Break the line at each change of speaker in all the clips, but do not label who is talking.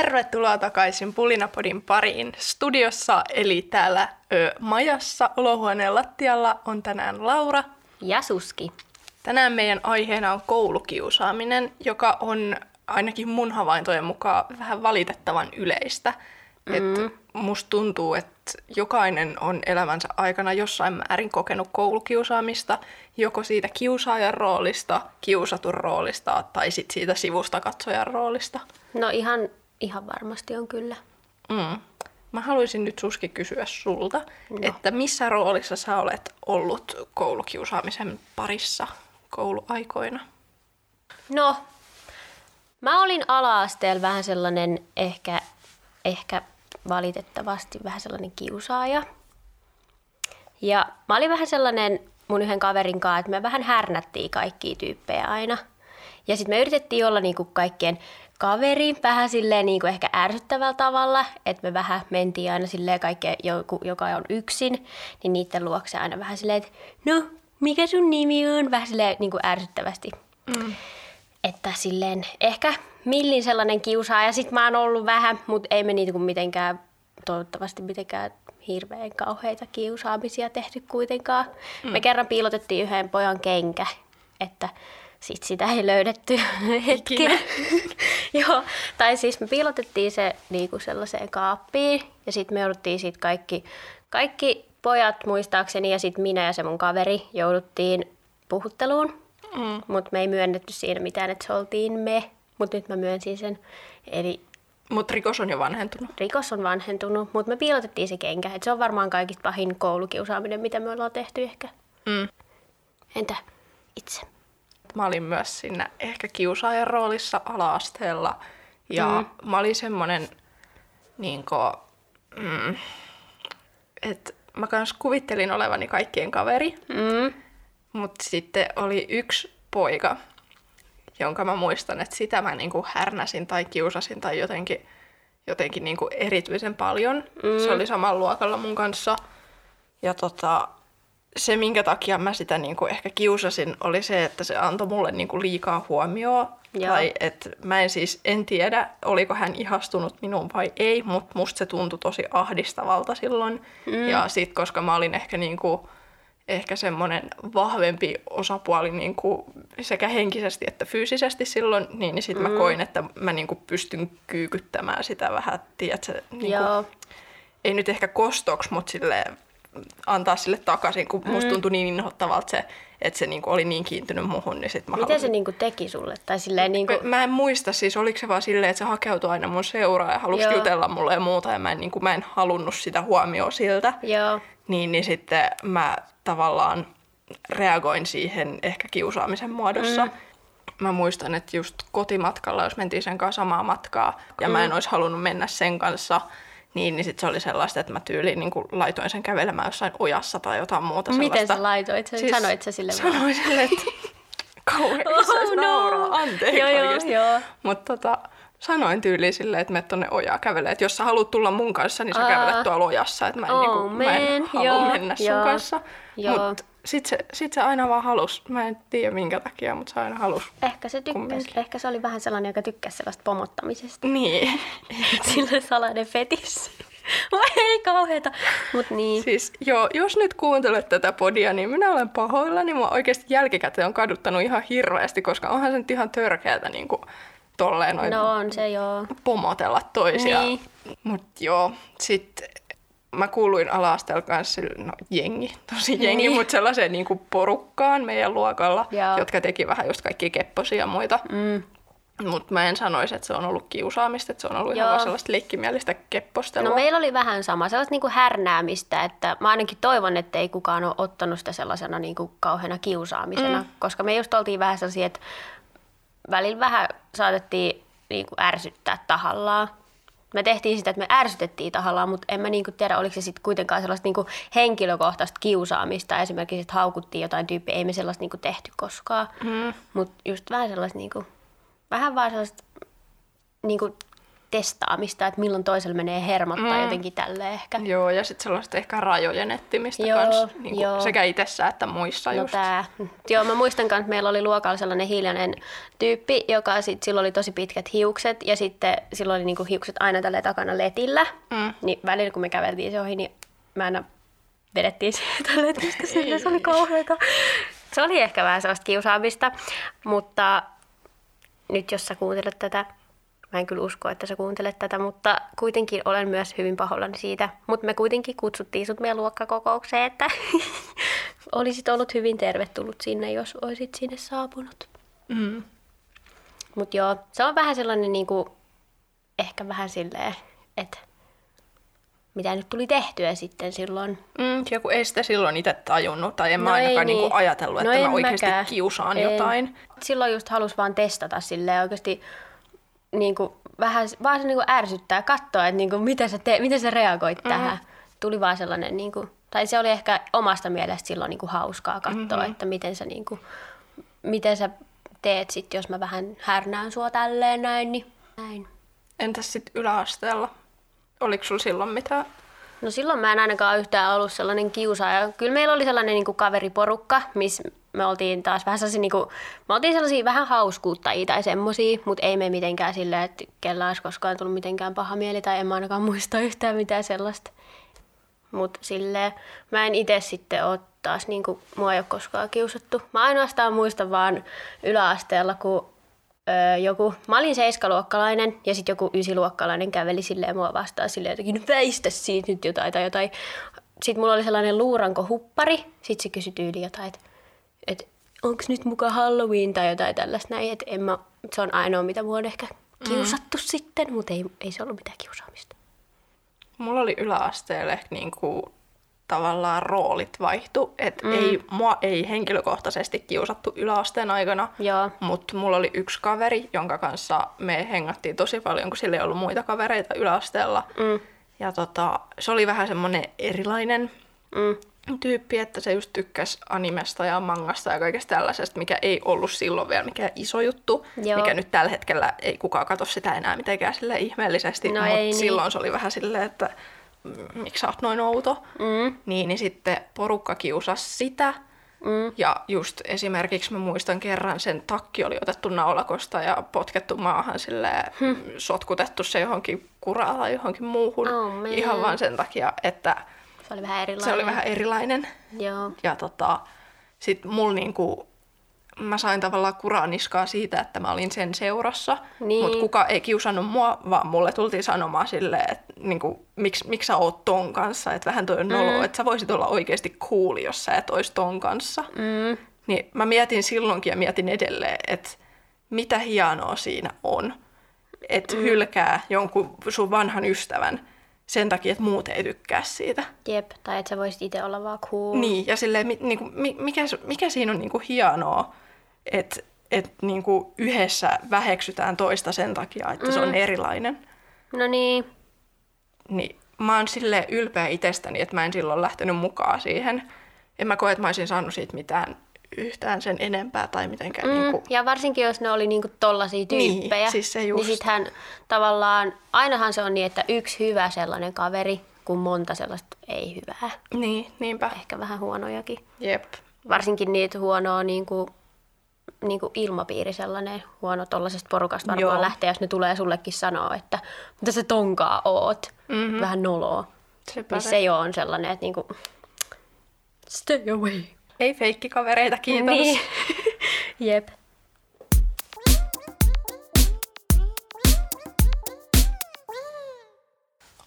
Tervetuloa takaisin Pulinapodin pariin. Studiossa eli täällä ö, majassa olohuoneen lattialla on tänään Laura.
Ja Suski.
Tänään meidän aiheena on koulukiusaaminen, joka on ainakin mun havaintojen mukaan vähän valitettavan yleistä. Mm. Et musta tuntuu, että jokainen on elämänsä aikana jossain määrin kokenut koulukiusaamista, joko siitä kiusaajan roolista, kiusatun roolista tai sit siitä sivusta katsojan roolista.
No ihan, ihan varmasti on kyllä.
Mm. Mä haluaisin nyt Suski kysyä sulta, no. että missä roolissa sä olet ollut koulukiusaamisen parissa kouluaikoina?
No, mä olin ala-asteella vähän sellainen ehkä, ehkä valitettavasti vähän sellainen kiusaaja. Ja mä olin vähän sellainen mun yhden kaverin kanssa, että me vähän härnättiin kaikkia tyyppejä aina. Ja sitten me yritettiin olla niinku kaikkien kaveri vähän silleen niinku ehkä ärsyttävällä tavalla, että me vähän mentiin aina silleen kaikkea, joka on yksin, niin niiden luokse aina vähän silleen, että no, mikä sun nimi on? Vähän silleen niinku ärsyttävästi. Mm. Että silleen ehkä millin sellainen kiusaaja. Sitten mä oon ollut vähän, mutta ei me niitä mitenkään, toivottavasti mitenkään hirveän kauheita kiusaamisia tehty kuitenkaan. Mm. Me kerran piilotettiin yhden pojan kenkä, että sit sitä ei löydetty hetken. Joo, tai siis me piilotettiin se niinku sellaiseen kaappiin ja sitten me jouduttiin sit kaikki, kaikki pojat muistaakseni ja sitten minä ja se mun kaveri jouduttiin puhutteluun. Mm. Mutta me ei myönnetty siinä mitään, että se oltiin me. Mutta nyt mä myönsin sen. Eli
mutta rikos on jo vanhentunut.
Rikos on vanhentunut, mutta me piilotettiin se kenkä. Et se on varmaan kaikista pahin koulukiusaaminen, mitä me ollaan tehty ehkä. Mm. Entä itse?
Mä olin myös siinä ehkä kiusaajan roolissa ala-asteella. Ja mm. mä olin semmonen, niin mm, että mä kans kuvittelin olevani kaikkien kaveri. Mm. Mutta sitten oli yksi poika, jonka mä muistan, että sitä mä niinku härnäsin tai kiusasin tai jotenkin, jotenkin niinku erityisen paljon. Mm. Se oli samalla luokalla mun kanssa. Ja tota, se, minkä takia mä sitä niinku ehkä kiusasin, oli se, että se antoi mulle niinku liikaa huomioon. Joo. Tai että mä en siis, en tiedä, oliko hän ihastunut minuun vai ei, mutta musta se tuntui tosi ahdistavalta silloin. Mm. Ja sit, koska mä olin ehkä niinku, ehkä semmoinen vahvempi osapuoli niin kuin sekä henkisesti että fyysisesti silloin, niin, niin sitten mm. mä koin, että mä niin kuin pystyn kyykyttämään sitä vähän, tiedätkö, niin kuin, ei nyt ehkä kostoksi, mutta sille antaa sille takaisin, kun mm. musta tuntui niin inhottavalta se, että se niinku oli niin kiintynyt muhun. Niin sit mä
Miten halusin... se niinku teki sulle? Tai silleen niinku...
Mä en muista siis, oliko se vaan silleen, että se hakeutui aina mun seuraa ja halusi Joo. jutella mulle ja muuta, ja mä en, niinku, mä en halunnut sitä huomioon siltä.
Joo.
Niin, niin sitten mä tavallaan reagoin siihen ehkä kiusaamisen muodossa. Mm. Mä muistan, että just kotimatkalla, jos mentiin sen kanssa samaa matkaa, ja mm. mä en olisi halunnut mennä sen kanssa, niin, niin sit se oli sellaista, että mä tyyliin niin laitoin sen kävelemään jossain ojassa tai jotain muuta
Miten sellaista. sä laitoit sen? Siis Sanoit sä sille
vaan? Sanoin sille, että kauhean oh, no. nauraa. Anteeksi joo, joo, joo. Mutta tota, sanoin tyyliin silleen, että me tuonne ojaa kävelee. Että jos sä haluat tulla mun kanssa, niin sä Aa. kävelet tuolla ojassa. Että mä en, oh, niinku, mä en halua joo, mennä sun joo, kanssa. Mutta sit se, sit se aina vaan halus. Mä en tiedä minkä takia, mutta se aina halus.
Ehkä se tykkäsi. Ehkä se oli vähän sellainen, joka tykkäsi sellaista pomottamisesta.
Niin.
Sillä salainen fetissi. Vai ei kauheeta. Mut niin.
Siis joo, jos nyt kuuntelet tätä podia, niin minä olen pahoilla, niin mä oikeasti jälkikäteen on kaduttanut ihan hirveästi, koska onhan se nyt ihan törkeätä niin kuin tolleen noin
no on se joo.
pomotella toisia. Niin. Mut joo, sit mä kuuluin ala kanssa, no jengi, tosi jengi, niin. mutta sellaiseen niin kuin porukkaan meidän luokalla, joo. jotka teki vähän just kaikki kepposia ja muita. Mm. Mutta mä en sanoisi, että se on ollut kiusaamista, että se on ollut Joo. ihan sellaista leikkimielistä keppostelua.
No meillä oli vähän sama, sellaista niinku härnäämistä, että mä ainakin toivon, että ei kukaan ole ottanut sitä sellaisena niinku kauheana kiusaamisena, mm. koska me just oltiin vähän sellaisia, että välillä vähän saatettiin niin kuin ärsyttää tahallaan. Me tehtiin sitä, että me ärsytettiin tahallaan, mutta en mä niin kuin tiedä, oliko se sitten kuitenkaan sellaista niin kuin henkilökohtaista kiusaamista. Esimerkiksi, että haukuttiin jotain tyyppiä, ei me sellaista niin kuin tehty koskaan. Mm. Mutta just vähän sellaista, niin kuin, vähän vaan sellaista niin kuin testaamista, että milloin toisella menee hermot tai
Mm.
jotenkin tälle ehkä.
Joo, ja sitten sellaista ehkä rajojen etsimistä
Joo,
kans, niin kuin
joo.
sekä itsessä että muissa
No
just.
tää. Joo, mä muistan kanssa, että meillä oli luokalla sellainen hiljainen tyyppi, joka sit, sillä oli tosi pitkät hiukset ja sitten sillä oli niinku hiukset aina tällä takana letillä.
Mm.
Niin välillä kun me käveltiin se ohi, niin mä aina vedettiin sieltä letistä sinne, se oli kauheata. Se oli ehkä vähän sellaista kiusaamista, mutta nyt jos sä kuuntelet tätä, mä en kyllä usko, että sä kuuntelet tätä, mutta kuitenkin olen myös hyvin pahoillani siitä. Mutta me kuitenkin kutsuttiin sut meidän luokkakokoukseen, että olisit ollut hyvin tervetullut sinne, jos olisit sinne saapunut.
Mm.
Mutta joo, se on vähän sellainen niinku, ehkä vähän silleen, että mitä nyt tuli tehtyä sitten silloin.
Mm, joku ei sitä silloin itse tajunnut, tai en mä
No ei
ainakaan
niin.
niinku ajatellut,
No
että mä oikeasti
mäkään.
kiusaan
En.
jotain.
Silloin just halus vaan testata silleen oikeasti niin kuin, vähän vaan se niin kuin ärsyttää, katsoa, että niin kuin, miten, sä te, miten sä reagoit
Mhm.
tähän. Tuli vaan sellainen, niin kuin, tai se oli ehkä omasta mielestä silloin niin kuin hauskaa katsoa,
Mhm.
mm-hmm. että miten sä, niin kuin, miten sä teet sit, jos mä vähän härnään sua tälleen näin, niin näin.
Entäs sitten yläasteella? Oliko sulla silloin mitään?
No silloin mä en ainakaan yhtään ollut sellainen kiusaaja. Kyllä meillä oli sellainen niin kuin kaveriporukka, missä me oltiin taas vähän sellaisia, niin kuin, me oltiin sellaisia vähän hauskuuttajia tai semmosia, mutta ei me mitenkään silleen, että kellä olisi koskaan tullut mitenkään paha mieli tai en mä ainakaan muista yhtään mitään sellaista. Mutta silleen, mä en itse sitten ole taas, niin kuin, mua ei ole koskaan kiusattu. Mä ainoastaan muistan vaan yläasteella, kun öö, joku, mä olin seiskaluokkalainen ja sitten joku ysiluokkalainen käveli silleen mua vastaan silleen jotenkin, no väistä siitä nyt jotain tai jotain. Sitten mulla oli sellainen luurankohuppari, sitten se kysyi tyyli jotain, että et, onko nyt muka Halloween tai jotain tällaista näin, että en mä, se on ainoa mitä mua on ehkä kiusattu mm. sitten, mutta ei, ei se ollut mitään kiusaamista.
Mulla oli yläasteelle niinku tavallaan roolit vaihtu, että
Mm.
ei, mua ei henkilökohtaisesti kiusattu yläasteen aikana, mutta mulla oli yksi kaveri, jonka kanssa me hengattiin tosi paljon, kun sillä ei ollut muita kavereita yläasteella.
Mm.
Ja tota, se oli vähän semmoinen erilainen
Mm.
Tyyppi, että se just tykkäsi animesta ja mangasta ja kaikesta tällaisesta, mikä ei ollut silloin vielä mikään iso juttu,
Joo.
mikä nyt tällä hetkellä ei kukaan katso sitä enää mitenkään sille ihmeellisesti,
No
mutta
niin.
silloin se oli vähän silleen, että mm, miksi sä oot noin outo.
Mm.
Niin, niin sitten porukka kiusasi sitä.
Mm.
Ja just esimerkiksi mä muistan kerran sen takki oli otettu naulakosta ja potkettu maahan sille
Hm.
sotkutettu se johonkin kuraan tai johonkin muuhun.
Oh, man.
ihan vaan sen takia, että
Se oli vähän erilainen.
se oli vähän erilainen.
Joo.
Ja tota, sit mulla niinku, mä sain tavallaan kuraniskaa siitä, että mä olin sen seurassa,
Niin.
mutta kuka ei kiusannut mua, vaan mulle tultiin sanomaan silleen, että niinku, miksi, miksi sä oot ton kanssa, että vähän toi on nolo,
Mm.
että sä voisit olla oikeasti cool, jos sä et ois ton kanssa.
Mm.
Niin mä mietin silloinkin ja mietin edelleen, että mitä hienoa siinä on, että mm. hylkää jonkun sun vanhan ystävän sen takia, että muut ei tykkää siitä.
Jep, tai että sä voisit itse olla vaan cool.
Niin, ja silleen, mi, niinku, mi, mikä, mikä siinä on niinku hienoa, että et niinku yhdessä väheksytään toista sen takia, että mm. se on erilainen.
No niin,
Niin mä oon silleen ylpeä itsestäni, että mä en silloin lähtenyt mukaan siihen. En mä koe, että mä olisin saanut siitä mitään yhtään sen enempää tai mitenkään mm. niinku...
Ja varsinkin, jos ne oli niinku tollasia
Niin,
tyyppejä,
siis se
niin
just.
sittenhän tavallaan, ainahan se on niin, että yksi hyvä sellainen kaveri, kuin monta sellaista ei hyvää.
Niin, niinpä.
Ehkä vähän huonojakin.
Jep.
Varsinkin niitä huonoa niinku, niinku ilmapiiri sellainen huono tollasesta porukasta varmaan
Joo.
lähtee, jos ne tulee sullekin sanoa, että mitä sä tonkaa oot. Mm-hmm. Vähän noloa.
Sepä
Niin
se.
se jo on sellainen, että niinku, stay away.
Ei feikkikavereita, kiitos.
Niin. Jep.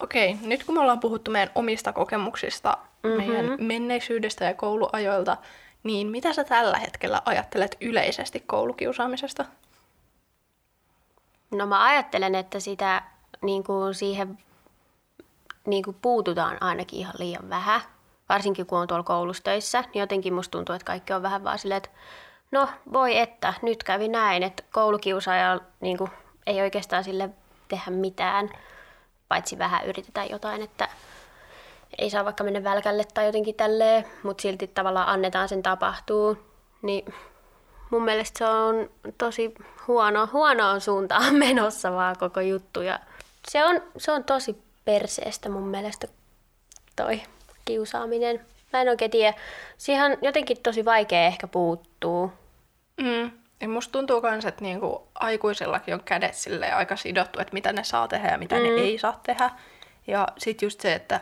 Okei, nyt kun me ollaan puhuttu meidän omista kokemuksista, mm-hmm. meidän menneisyydestä ja kouluajoilta, niin mitä sä tällä hetkellä ajattelet yleisesti koulukiusaamisesta?
No mä ajattelen, että sitä niin kuin siihen niin kuin puututaan ainakin ihan liian vähän. Varsinkin kun on tuolla koulussa töissä, niin jotenkin musta tuntuu, että kaikki on vähän vaan silleen, että no voi että, nyt kävi näin, että koulukiusaaja niin kuin, ei oikeastaan sille tehdä mitään, paitsi vähän yritetään jotain, että ei saa vaikka mennä välkälle tai jotenkin tälleen, mutta silti tavallaan annetaan sen tapahtuu. Niin mun mielestä se on tosi huono, huonoon suuntaan menossa vaan koko juttu. Ja se on, se on tosi perseestä mun mielestä toi kiusaaminen. Mä en oikein tiedä. Siihen on jotenkin tosi vaikea ehkä puuttuu.
Mm. Ja musta tuntuu myös, että niinku aikuisillakin on kädet silleen aika sidottu, että mitä ne saa tehdä ja mitä mm. ne ei saa tehdä. Ja sitten just se, että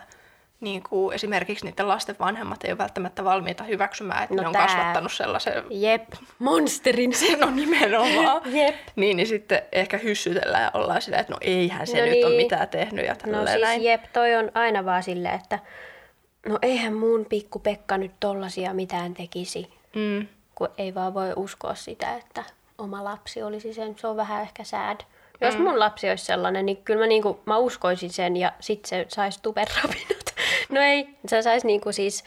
niinku esimerkiksi niiden lasten vanhemmat ei ole välttämättä valmiita hyväksymään, että
No
ne on
tää.
kasvattanut sellaisen
Jep, monsterin.
sen on nimenomaan.
Jep.
Niin, niin sitten ehkä hyssytellään ja ollaan sitä, että no eihän se
No
nyt ole
niin.
mitään tehnyt ja
No siis
näin.
jep, toi on aina vaan silleen, että no eihän mun pikku Pekka nyt tollasia mitään tekisi.
Mm.
Kun ei vaan voi uskoa sitä, että oma lapsi olisi sen. Se on vähän ehkä sad. Jos mun lapsi olisi sellainen, niin kyllä mä, niinku, mä uskoisin sen ja sit se saisi tuberrapinat. No ei, se saisi niinku siis...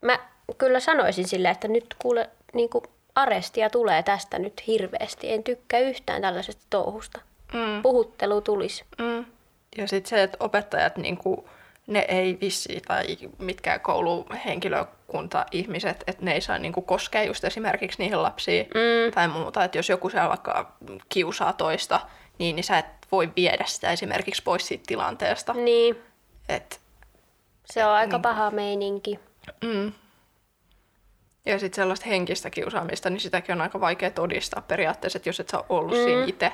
Mä kyllä sanoisin sille, että nyt kuule niinku arestia tulee tästä nyt hirveästi. En tykkää yhtään tällaisesta touhusta.
Mm.
Puhuttelu tulisi.
Mm. Ja sitten se, että opettajat, niinku, ne ei vissi tai mitkään kouluhenkilökunta, ihmiset, että ne ei saa niinku, koskea just esimerkiksi niihin lapsiin mm. tai muuta. Että jos joku siellä vaikka kiusaa toista, niin, niin sä et voi viedä sitä esimerkiksi pois siitä tilanteesta.
Niin,
Et,
se on aika paha meininki.
mm. Ja sitten sellaista henkistä kiusaamista, niin sitäkin on aika vaikea todistaa periaatteessa, että jos et sä ollut mm. siinä itse,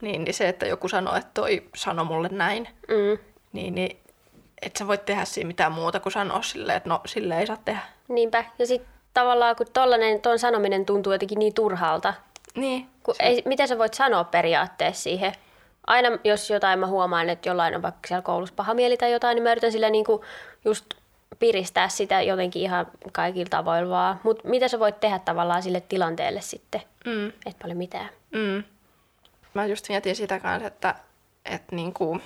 niin, niin se, että joku sanoo, että toi sano mulle näin,
Mm.
niin, niin et sä voi tehdä siinä mitään muuta kuin sanoa silleen, että no sille ei saa tehdä.
Niinpä. Ja sitten tavallaan, kun tollanen, ton sanominen tuntuu jotenkin niin turhalta.
Niin.
Kun ei, miten sä voit sanoa periaatteessa siihen? Aina jos jotain mä huomaan, että jollain on vaikka siellä koulussa paha mieli tai jotain, niin mä yritän sillä niinku just piristää sitä jotenkin ihan kaikilla tavoilla vaan. Mutta mitä sä voit tehdä tavallaan sille tilanteelle sitten?
Mm.
Et paljon mitään.
Mm. Mä just mietin sitä kanssa, että, että niinku,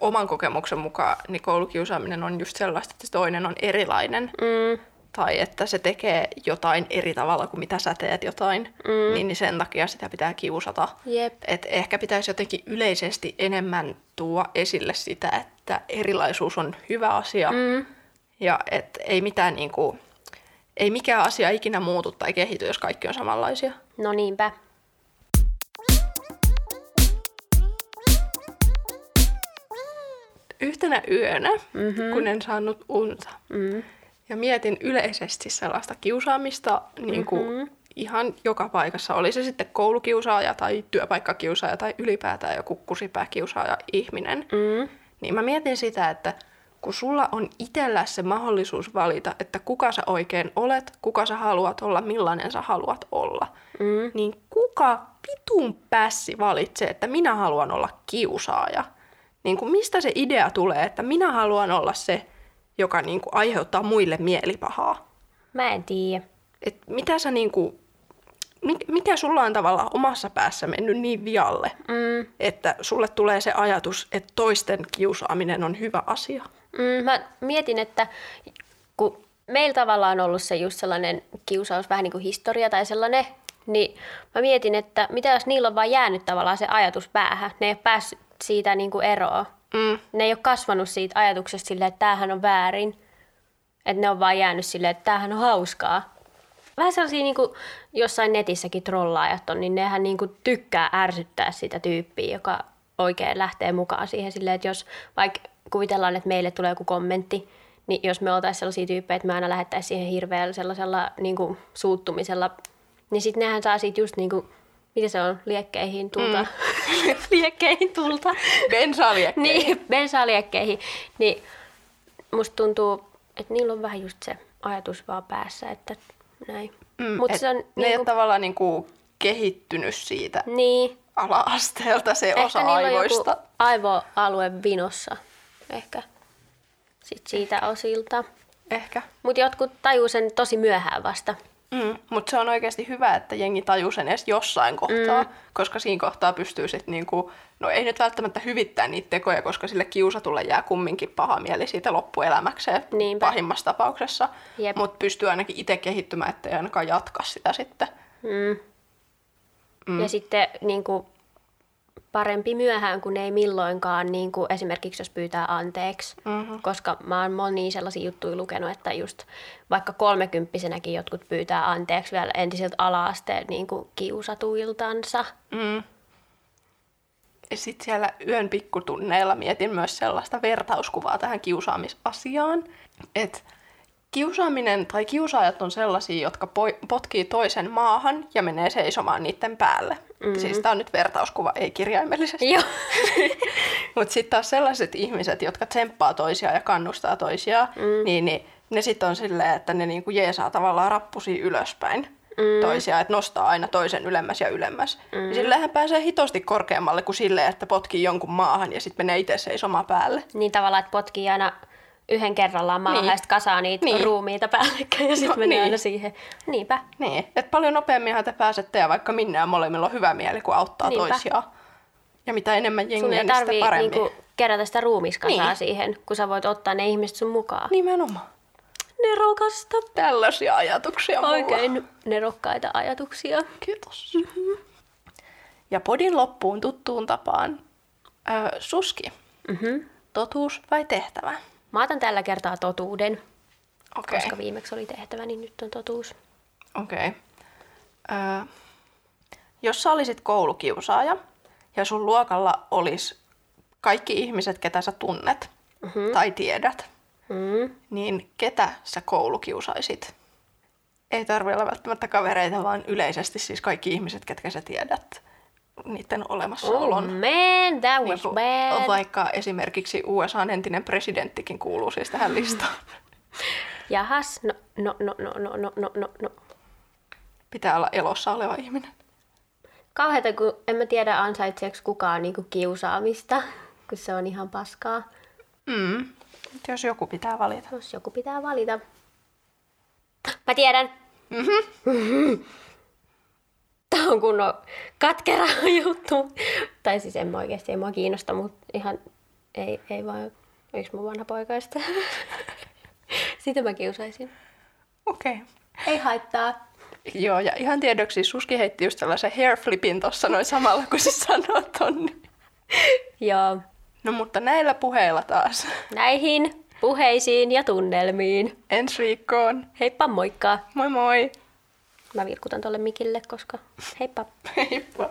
oman kokemuksen mukaan niin koulukiusaaminen on just sellaista, että se toinen on erilainen.
Mm.
Tai että se tekee jotain eri tavalla kuin mitä sä teet jotain, mm. niin, niin sen takia sitä pitää kiusata.
Jep.
Et ehkä pitäisi jotenkin yleisesti enemmän tuoda esille sitä, että erilaisuus on hyvä asia.
Mm.
Ja et ei mitään niinku, ei mikään asia ikinä muutu tai kehity, jos kaikki on samanlaisia.
No niinpä.
Yhtenä yönä, mm-hmm. kun en saanut unta,
Mm.
ja mietin yleisesti sellaista kiusaamista niin kuin mm-hmm. ihan joka paikassa. Oli se sitten koulukiusaaja tai työpaikkakiusaaja tai ylipäätään joku kusipääkiusaaja ihminen.
Mm.
Niin mä mietin sitä, että kun sulla on itsellä se mahdollisuus valita, että kuka sä oikein olet, kuka sä haluat olla, millainen sä haluat olla,
Mm.
niin kuka vitun pässi valitsee, että minä haluan olla kiusaaja? Niin kuin mistä se idea tulee, että minä haluan olla se, joka niin kuin aiheuttaa muille mielipahaa?
Mä en tiedä.
Et mitä sä niin kuin, mi- mikä sulla on tavallaan omassa päässä mennyt niin vialle,
Mm.
että sulle tulee se ajatus, että toisten kiusaaminen on hyvä asia?
Mm, mä mietin, että kun meillä tavallaan on ollut se just sellainen kiusaus, vähän niin kuin historia tai sellainen, niin mä mietin, että mitä jos niillä on vaan jäänyt tavallaan se ajatus päähän. Ne ei ole päässyt siitä niin kuin eroon.
Mm.
Ne ei ole kasvanut siitä ajatuksesta silleen, että tämähän on väärin. Että ne on vaan jäänyt silleen, että tämähän on hauskaa. Vähän sellaisia niin kuin jossain netissäkin trollaajat on, niin nehän niin kuin tykkää ärsyttää sitä tyyppiä, joka oikein lähtee mukaan siihen silleen, että jos vaikka kuvitellaan, että meille tulee joku kommentti, niin jos me oltaisiin sellaisia tyyppejä, että me aina lähettäisiin siihen hirveällä sellaisella niin kuin suuttumisella, niin sitten nehän saa siitä just niin kuin, mitä se on, liekkeihin tulta. Mm. liekkeihin tulta.
Bensaaliekkeihin.
Niin, bensaliekkeihin. Niin musta tuntuu, että niillä on vähän just se ajatus vaan päässä, että näin.
Mm,
Mut
et
se on
ne ei
niinku-
ole tavallaan niin kuin kehittynyt siitä
Niin,
ala-asteelta se
ehkä
osa aivoista.
joku aivoalue vinossa. Ehkä sit siitä osilta.
Ehkä.
Mutta jotkut tajuu sen tosi myöhään vasta.
Mm, mutta se on oikeasti hyvä, että jengi tajuu sen edes jossain kohtaa, mm. koska siinä kohtaa pystyy sitten niinku, no ei nyt välttämättä hyvittää niitä tekoja, koska sille kiusatulle jää kumminkin paha mieli siitä loppuelämäkseen
Niinpä.
pahimmassa tapauksessa. Mutta pystyy ainakin itse kehittymään, ettei ainakaan jatka sitä sitten.
Mm. Mm. Ja sitten niin kuin, parempi myöhään kuin ei milloinkaan, niin kuin esimerkiksi jos pyytää anteeksi.
Mhm.
Koska mä oon monia sellaisia juttuja lukenut, että just vaikka kolmekymppisenäkin jotkut pyytää anteeksi vielä entisiltä ala-asteen niin kuin kiusatuiltansa.
Mm. sitten siellä yön pikkutunneilla mietin myös sellaista vertauskuvaa tähän kiusaamisasiaan, että kiusaaminen tai kiusaajat on sellaisia, jotka po- potkii toisen maahan ja menee seisomaan niiden päälle. Mm-hmm. Siis tämä on nyt vertauskuva, ei kirjaimellisesti.
Joo.
Mutta sitten taas sellaiset ihmiset, jotka tsemppaa toisiaan ja kannustaa toisiaan, mm. niin, niin ne sitten on silleen, että ne niinku jeesaa tavallaan rappusia ylöspäin mm. toisiaan, että nostaa aina toisen ylemmäs ja ylemmäs. Mm. Ja sillähän pääsee hitosti korkeammalle kuin silleen, että potkii jonkun maahan ja sitten menee itse seisomaan päälle.
Niin tavallaan, että potkii aina yhden kerrallaan maahan niin. ja kasaa niitä niin. ruumiita päällekkäin ja sitten no, menee niin. aina siihen. Niinpä.
Niin, että paljon nopeamminhan te pääsette ja vaikka minne ja molemmilla on hyvä mieli, kun auttaa Niinpä. toisiaan. Ja mitä enemmän jengiä,
niin sitä paremmin. Niinku kerätä sitä ruumiskasaa niin. siihen, kun sä voit ottaa ne ihmiset sun mukaan.
Nimenomaan.
Nerokasta.
Tällaisia ajatuksia
Oikein
mulla.
nerokkaita ajatuksia.
Kiitos. Mm-hmm. Ja podin loppuun tuttuun tapaan. Ö, suski. Mm-hmm. Totuus vai tehtävä?
Mä otan tällä kertaa totuuden.
Okay.
Koska viimeksi oli tehtävä, niin nyt on totuus.
Okei. Okay. Öö, jos sä olisit koulukiusaaja ja sun luokalla olisi kaikki ihmiset, ketä sä tunnet mm-hmm. tai tiedät, mm. niin ketä sä koulukiusaisit? Ei tarvitse olla välttämättä kavereita, vaan yleisesti siis kaikki ihmiset, ketkä sä tiedät niiden olemassaolon.
Oh man, that was niin bad.
Vaikka esimerkiksi USA entinen presidenttikin kuuluu siis tähän listaan.
Jahas, no, no, no, no, no, no, no, no, no.
Pitää olla elossa oleva ihminen.
Kauheeta, kun en mä tiedä ansaitseeko kukaan niinku kiusaamista, kun se on ihan paskaa.
Mm. Jos joku pitää valita.
Jos joku pitää valita. Mä tiedän. Mm-hmm. Tämä on kunnon katkera juttu. Tai siis en mä oikeasti, ei mua kiinnosta, mutta ihan ei, ei vaan yksi mun vanha poikaista. Sitä mä kiusaisin.
Okei. Okay.
Ei haittaa.
Joo, ja ihan tiedoksi Suski heitti just tällaisen hair flipin tuossa noin samalla, kun se sanoo ton.
Joo.
No mutta näillä puheilla taas.
Näihin puheisiin ja tunnelmiin.
Ensi viikkoon.
Heippa moikka.
Moi moi.
Mä vilkutan tolle mikille, koska heippa.
Heippa.